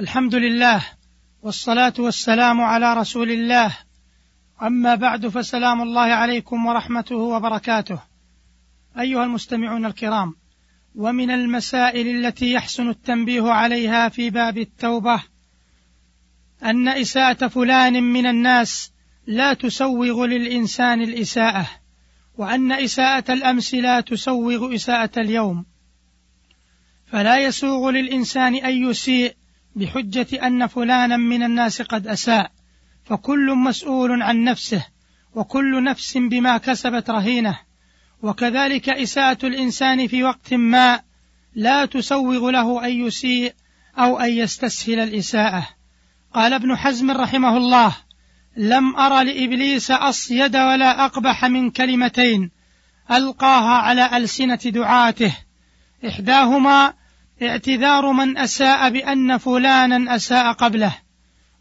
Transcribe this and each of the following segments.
الحمد لله والصلاة والسلام على رسول الله. أما بعد فسلام الله عليكم ورحمته وبركاته. أيها المستمعون الكرام ومن المسائل التي يحسن التنبيه عليها في باب التوبة أن إساءة فلان من الناس لا تسوغ للإنسان الإساءة وأن إساءة الأمس لا تسوغ إساءة اليوم. فلا يسوغ للإنسان أن يسيء بحجة أن فلانا من الناس قد أساء فكل مسؤول عن نفسه وكل نفس بما كسبت رهينة. وكذلك إساءة الإنسان في وقت ما لا تسوغ له أن يسيء أو أن يستسهل الإساءة. قال ابن حزم رحمه الله لم أر لإبليس أصيد ولا أقبح من كلمتين ألقاها على ألسنة دعاته. إحداهما اعتذار من أساء بأن فلانا أساء قبله.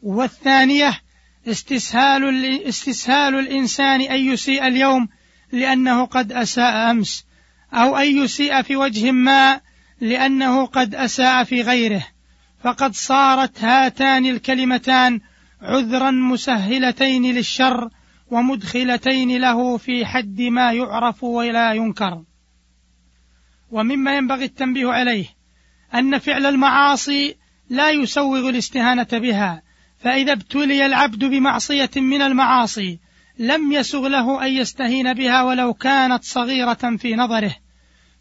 والثانية استسهال استسهال الإنسان أن يسيء اليوم لأنه قد أساء أمس أو أن يسيء في وجه ما لأنه قد أساء في غيره. فقد صارت هاتان الكلمتان عذرا مسهلتين للشر ومدخلتين له في حد ما يعرف ولا ينكر. ومما ينبغي التنبيه عليه أن فعل المعاصي لا يسوغ الاستهانة بها فإذا ابتلي العبد بمعصية من المعاصي لم يسغ له أن يستهين بها ولو كانت صغيرة في نظره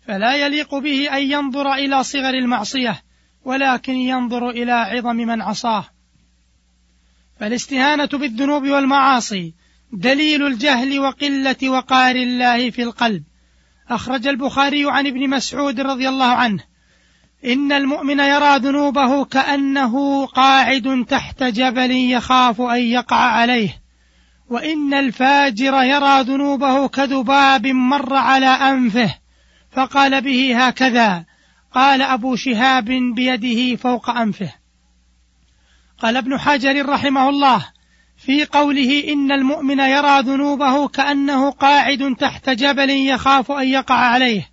فلا يليق به أن ينظر إلى صغر المعصية ولكن ينظر إلى عظم من عصاه. فالاستهانة بالذنوب والمعاصي دليل الجهل وقلة وقار الله في القلب. أخرج البخاري عن ابن مسعود رضي الله عنه إن المؤمن يرى ذنوبه كأنه قاعد تحت جبل يخاف أن يقع عليه. وإن الفاجر يرى ذنوبه كذباب مر على أنفه. فقال به هكذا قال أبو شهاب بيده فوق أنفه. قال ابن حجر رحمه الله في قوله إن المؤمن يرى ذنوبه كأنه قاعد تحت جبل يخاف أن يقع عليه.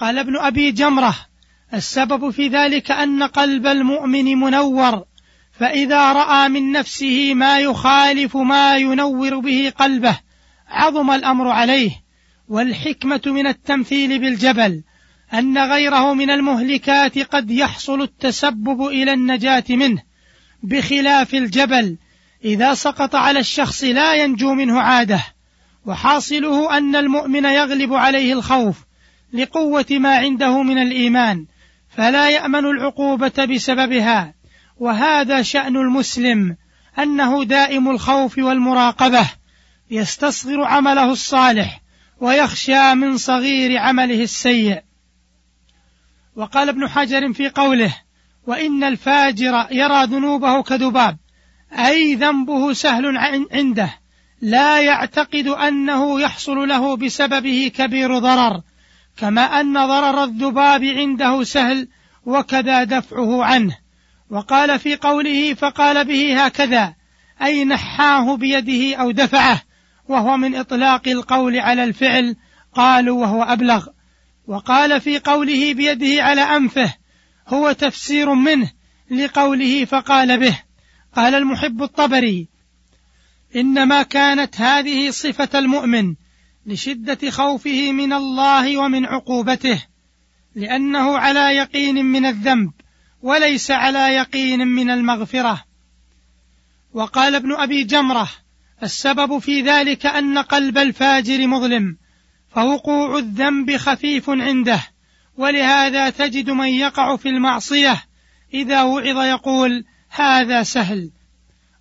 قال ابن أبي جمرة السبب في ذلك أن قلب المؤمن منور فإذا رأى من نفسه ما يخالف ما ينور به قلبه عظم الأمر عليه. والحكمة من التمثيل بالجبل أن غيره من المهلكات قد يحصل التسبب إلى النجاة منه بخلاف الجبل إذا سقط على الشخص لا ينجو منه عادة. وحاصله أن المؤمن يغلب عليه الخوف لقوة ما عنده من الإيمان. فلا يأمن العقوبة بسببها. وهذا شأن المسلم أنه دائم الخوف والمراقبة. يستصغر عمله الصالح ويخشى من صغير عمله السيء. وقال ابن حجر في قوله وإن الفاجر يرى ذنوبه كذباب أي ذنبه سهل عنده. لا يعتقد أنه يحصل له بسببه كبير ضرر. كما أن ضرر الذباب عنده سهل وكذا دفعه عنه. وقال في قوله فقال به هكذا أي نحاه بيده أو دفعه وهو من إطلاق القول على الفعل قالوا وهو أبلغ. وقال في قوله بيده على أنفه هو تفسير منه لقوله فقال به. قال المحب الطبري إنما كانت هذه صفة المؤمن لشدة خوفه من الله ومن عقوبته لأنه على يقين من الذنب وليس على يقين من المغفرة. وقال ابن أبي جمرة السبب في ذلك أن قلب الفاجر مظلم فوقوع الذنب خفيف عنده ولهذا تجد من يقع في المعصية إذا وعظ يقول هذا سهل.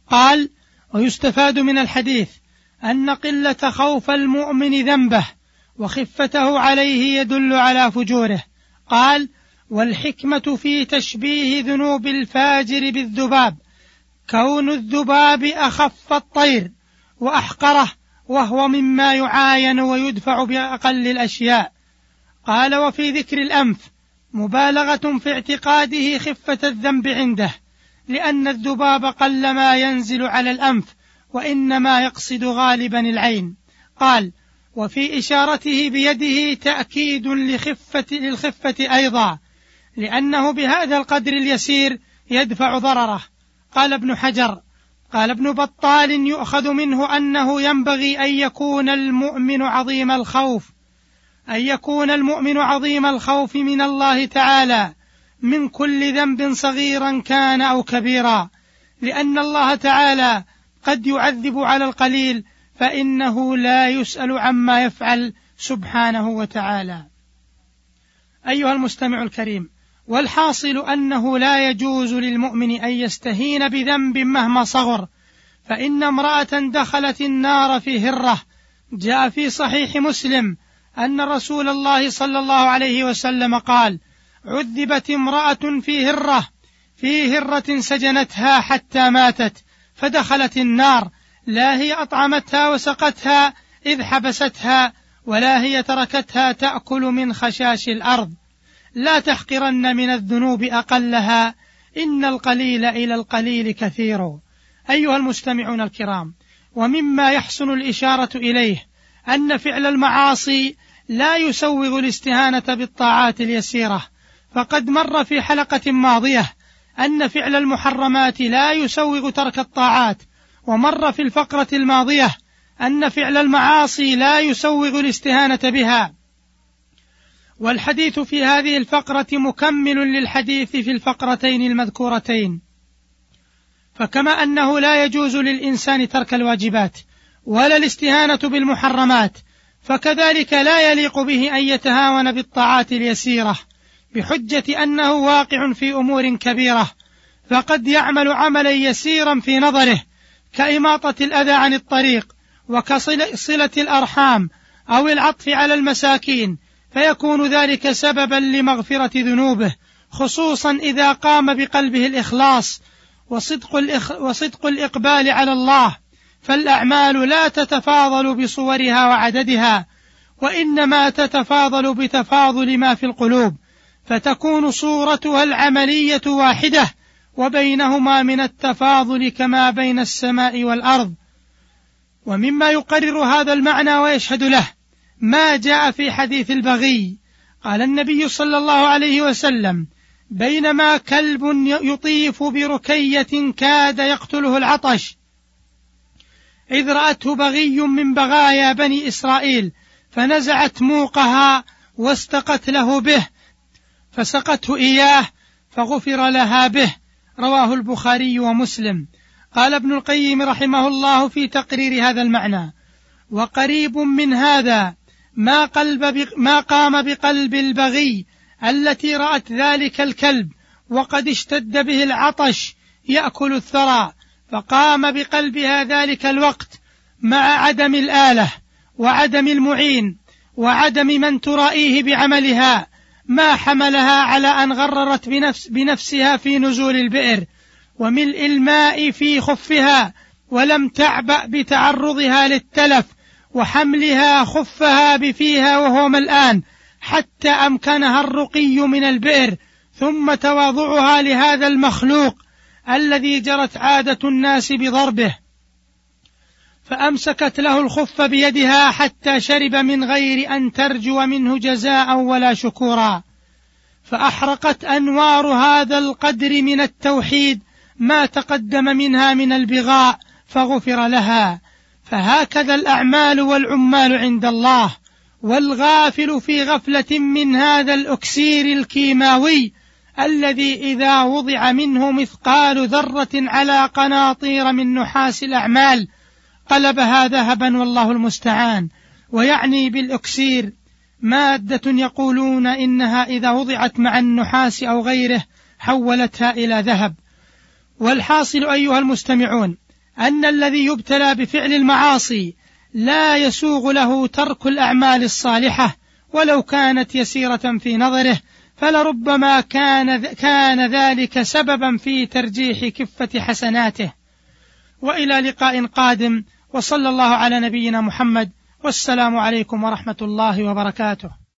قال ويستفاد من الحديث أن قلة خوف المؤمن ذنبه وخفته عليه يدل على فجوره. قال والحكمة في تشبيه ذنوب الفاجر بالذباب كون الذباب أخف الطير وأحقره وهو مما يعاين ويدفع بأقل الأشياء. قال وفي ذكر الأنف مبالغة في اعتقاده خفة الذنب عنده لأن الذباب قلما ينزل على الأنف وإنما يقصد غالبا العين. قال وفي إشارته بيده تأكيد لخفة للخفة أيضا لأنه بهذا القدر اليسير يدفع ضرره. قال ابن حجر قال ابن بطال يؤخذ منه أنه ينبغي أن يكون المؤمن عظيم الخوف أن يكون المؤمن عظيم الخوف من الله تعالى من كل ذنب صغيرا كان أو كبيرا لأن الله تعالى قد يعذب على القليل فإنه لا يسأل عما يفعل سبحانه وتعالى. أيها المستمع الكريم والحاصل أنه لا يجوز للمؤمن أن يستهين بذنب مهما صغر فإن امرأة دخلت النار في هرة. جاء في صحيح مسلم أن رسول الله صلى الله عليه وسلم قال عذبت امرأة في هرة في هرة سجنتها حتى ماتت. فدخلت النار لا هي أطعمتها وسقتها إذ حبستها ولا هي تركتها تأكل من خشاش الأرض. لا تحقرن من الذنوب أقلها إن القليل إلى القليل كثير. أيها المستمعون الكرام ومما يحسن الإشارة إليه أن فعل المعاصي لا يسوغ الاستهانة بالطاعات اليسيرة فقد مر في حلقة ماضية أن فعل المحرمات لا يسوغ ترك الطاعات. ومر في الفقرة الماضية أن فعل المعاصي لا يسوغ الاستهانة بها. والحديث في هذه الفقرة مكمل للحديث في الفقرتين المذكورتين. فكما أنه لا يجوز للإنسان ترك الواجبات ولا الاستهانة بالمحرمات فكذلك لا يليق به أن يتهاون بالطاعات اليسيرة. بحجة أنه واقع في أمور كبيرة فقد يعمل عملا يسيرا في نظره كإماطة الأذى عن الطريق وكصلة الأرحام أو العطف على المساكين فيكون ذلك سببا لمغفرة ذنوبه خصوصا إذا قام بقلبه الإخلاص وصدق, الإخ وصدق الإقبال على الله. فالأعمال لا تتفاضل بصورها وعددها وإنما تتفاضل بتفاضل ما في القلوب. فتكون صورتها العملية واحدة وبينهما من التفاضل كما بين السماء والأرض. ومما يقرر هذا المعنى ويشهد له ما جاء في حديث البغي. قال النبي صلى الله عليه وسلم بينما كلب يطيف بركية كاد يقتله العطش. إذ رأته بغي من بغايا بني إسرائيل فنزعت موقها واستقت له به فسقته إياه فغفر لها به. رواه البخاري ومسلم. قال ابن القيم رحمه الله في تقرير هذا المعنى وقريب من هذا ما, قلب ما قام بقلب البغي التي رأت ذلك الكلب وقد اشتد به العطش يأكل الثرى فقام بقلبها ذلك الوقت مع عدم الآلة وعدم المعين وعدم من ترائيه بعملها ما حملها على أن غررت بنفس بنفسها في نزول البئر وملء الماء في خفها ولم تعبأ بتعرضها للتلف وحملها خفها بفيها وهو ملآن حتى أمكنها الرقي من البئر ثم تواضعها لهذا المخلوق الذي جرت عادة الناس بضربه. فأمسكت له الخف بيدها حتى شرب من غير أن ترجو منه جزاء ولا شكورا. فأحرقت أنوار هذا القدر من التوحيد ما تقدم منها من البغاء فغفر لها. فهكذا الأعمال والعمال عند الله والغافل في غفلة من هذا الأكسير الكيماوي الذي إذا وضع منه مثقال ذرة على قناطير من نحاس الأعمال قلبها ذهبا والله المستعان ويعني بالأكسير مادة يقولون إنها إذا وضعت مع النحاس أو غيره حولتها إلى ذهب. والحاصل أيها المستمعون أن الذي يبتلى بفعل المعاصي لا يسوغ له ترك الأعمال الصالحة ولو كانت يسيرة في نظره فلربما كان كان ذلك سببا في ترجيح كفة حسناته. وإلى لقاء قادم وصلى الله على نبينا محمد والسلام عليكم ورحمة الله وبركاته.